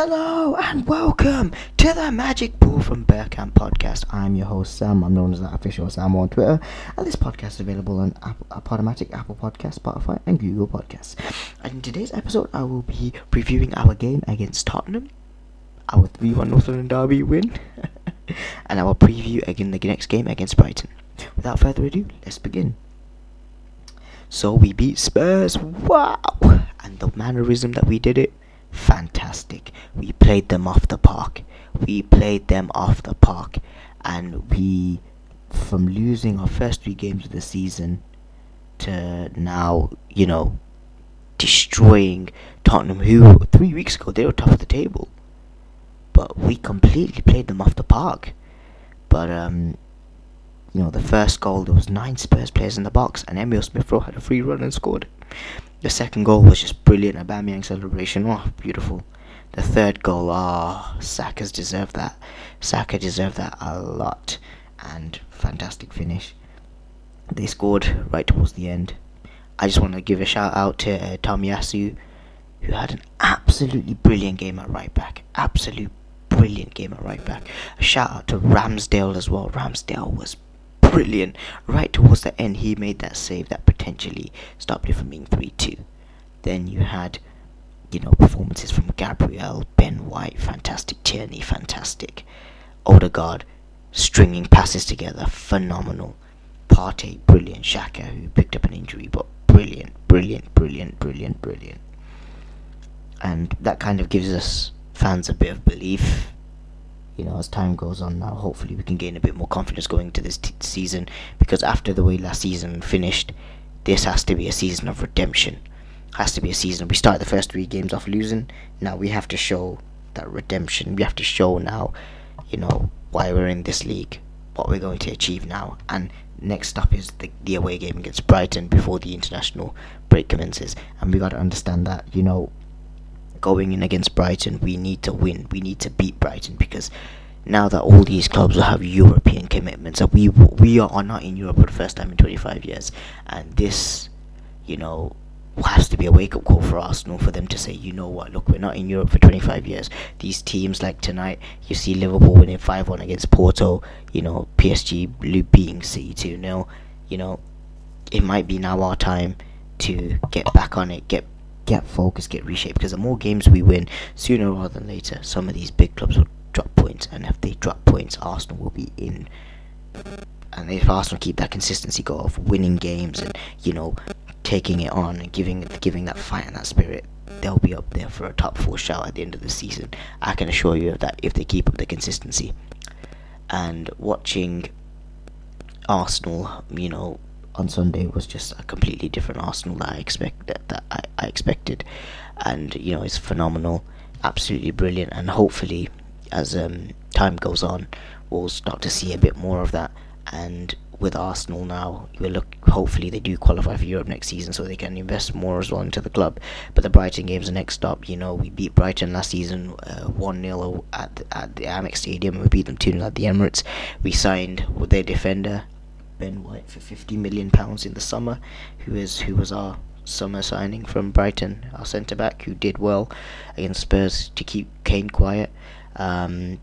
Hello and welcome to the Magic Ball from Bearcamp podcast. I'm your host Sam. I'm known as the official Sam on Twitter, and this podcast is available on Apple, uh, Podomatic, Apple Podcasts, Spotify, and Google Podcasts. And in today's episode, I will be reviewing our game against Tottenham, our 3-1 Northern Derby win, and our preview again the next game against Brighton. Without further ado, let's begin. So we beat Spurs. Wow! And the mannerism that we did it fantastic. We played them off the park. We played them off the park. And we, from losing our first three games of the season to now, you know, destroying Tottenham, who three weeks ago they were top of the table. But we completely played them off the park. But, um, you know, the first goal, there was nine Spurs players in the box, and Emil Smith Rowe had a free run and scored. The second goal was just brilliant. Aubameyang celebration, oh, beautiful. The third goal, ah, oh, Saka's deserved that. Saka deserved that a lot, and fantastic finish. They scored right towards the end. I just want to give a shout out to uh, Tomiyasu, who had an absolutely brilliant game at right back. Absolute brilliant game at right back. A shout out to Ramsdale as well. Ramsdale was brilliant. Right towards the end, he made that save that potentially stopped it from being 3 2. Then you had, you know, performances from Gabriel, Ben White, fantastic. Tierney, fantastic. Odegaard, stringing passes together, phenomenal. Partey, brilliant. Xhaka, who picked up an injury, but brilliant, brilliant, brilliant, brilliant, brilliant. And that kind of gives us fans a bit of belief you know, as time goes on now, hopefully we can gain a bit more confidence going into this t- season. Because after the way last season finished, this has to be a season of redemption. Has to be a season. We started the first three games off losing. Now we have to show that redemption. We have to show now, you know, why we're in this league, what we're going to achieve now. And next up is the, the away game against Brighton before the international break commences. And we got to understand that, you know, going in against Brighton, we need to win. We need to beat Brighton because now that all these clubs will have European commitments, that we we are not in Europe for the first time in 25 years, and this, you know, has to be a wake up call for Arsenal for them to say, you know what, look, we're not in Europe for 25 years. These teams like tonight, you see Liverpool winning 5 1 against Porto, you know, PSG beating City 2 0. You know, it might be now our time to get back on it, get get focused, get reshaped. Because the more games we win, sooner rather than later, some of these big clubs will drop points, and if they drop points, Arsenal will be in. And if Arsenal keep that consistency go of winning games and you know taking it on and giving giving that fight and that spirit, they'll be up there for a top four shout at the end of the season. I can assure you of that if they keep up the consistency. And watching Arsenal, you know, on Sunday was just a completely different Arsenal that I expect that, I, I expected, and you know it's phenomenal, absolutely brilliant, and hopefully as um, time goes on, we'll start to see a bit more of that. And with Arsenal now, we look. Hopefully, they do qualify for Europe next season, so they can invest more as well into the club. But the Brighton game's the next stop. You know, we beat Brighton last season uh, one uh, 0 at the, at the Amex Stadium, we beat them two 0 at the Emirates. We signed with their defender Ben White for fifty million pounds in the summer, who is who was our summer signing from Brighton, our centre back, who did well against Spurs to keep Kane quiet. Um,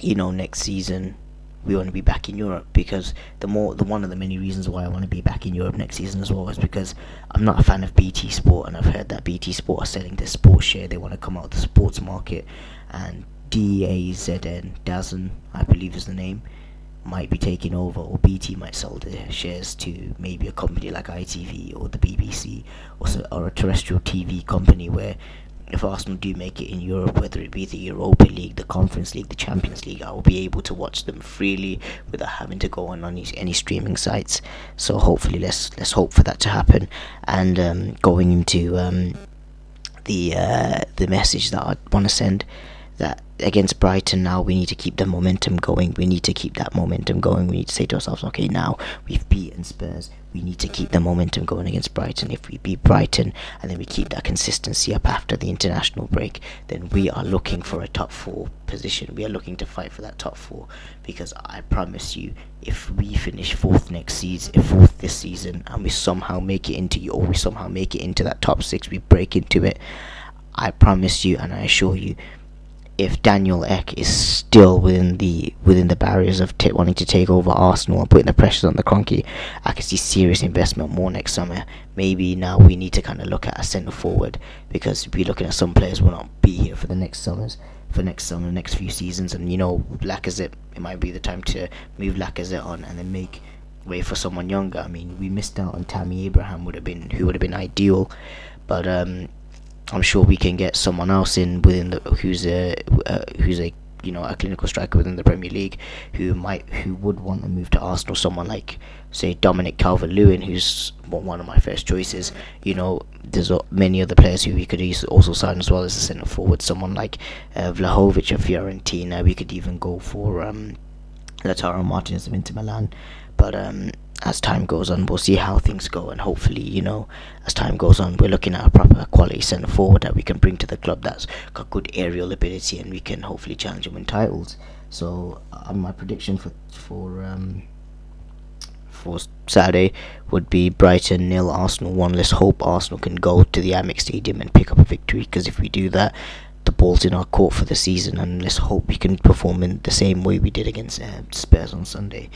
you know, next season we want to be back in Europe because the more the one of the many reasons why I want to be back in Europe next season as well is because I'm not a fan of BT Sport and I've heard that BT Sport are selling their sports share. They want to come out of the sports market and DAZN DAZN I believe is the name might be taking over, or BT might sell their shares to maybe a company like ITV or the BBC, or, so, or a terrestrial TV company where if Arsenal do make it in Europe, whether it be the Europa League, the Conference League, the Champions League, I will be able to watch them freely without having to go on any, any streaming sites. So hopefully, let's let's hope for that to happen. And um, going into um, the uh, the message that I want to send that against Brighton now we need to keep the momentum going. We need to keep that momentum going. We need to say to ourselves, okay, now we've beaten Spurs. We need to keep the momentum going against Brighton. If we beat Brighton and then we keep that consistency up after the international break, then we are looking for a top four position. We are looking to fight for that top four because I promise you, if we finish fourth next season, fourth this season, and we somehow make it into or we somehow make it into that top six, we break into it. I promise you and I assure you if Daniel Ek is still within the within the barriers of t- wanting to take over Arsenal and putting the pressures on the Kroenke, I can see serious investment more next summer. Maybe now we need to kind of look at a centre forward because we're looking at some players will not be here for the next summers, for next summer, next few seasons, and you know Lacazette, it might be the time to move Lacazette on and then make way for someone younger. I mean, we missed out on Tammy Abraham would have been who would have been ideal, but um, I'm sure we can get someone else in within the who's a uh, who's a you know a clinical striker within the Premier League who might who would want to move to Arsenal. Someone like say Dominic Calvert-Lewin, who's one of my first choices. You know, there's many other players who we could also sign as well as a centre forward. Someone like uh, Vlahovic of Fiorentina. We could even go for um, Lautaro Martinez of Inter Milan. But um, as time goes on, we'll see how things go, and hopefully, you know, as time goes on, we're looking at a proper quality centre forward that we can bring to the club that's got good aerial ability, and we can hopefully challenge and win titles. So, uh, my prediction for for um, for Saturday would be Brighton nil, Arsenal one. Let's hope Arsenal can go to the Amex Stadium and pick up a victory, because if we do that, the ball's in our court for the season, and let's hope we can perform in the same way we did against uh, Spurs on Sunday.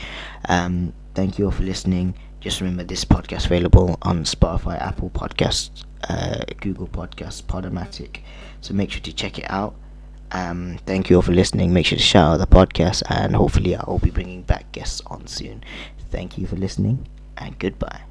Um, thank you all for listening. Just remember this podcast available on Spotify, Apple Podcasts, uh, Google Podcasts, Podomatic. So make sure to check it out. Um, thank you all for listening. Make sure to shout out the podcast, and hopefully, I'll be bringing back guests on soon. Thank you for listening, and goodbye.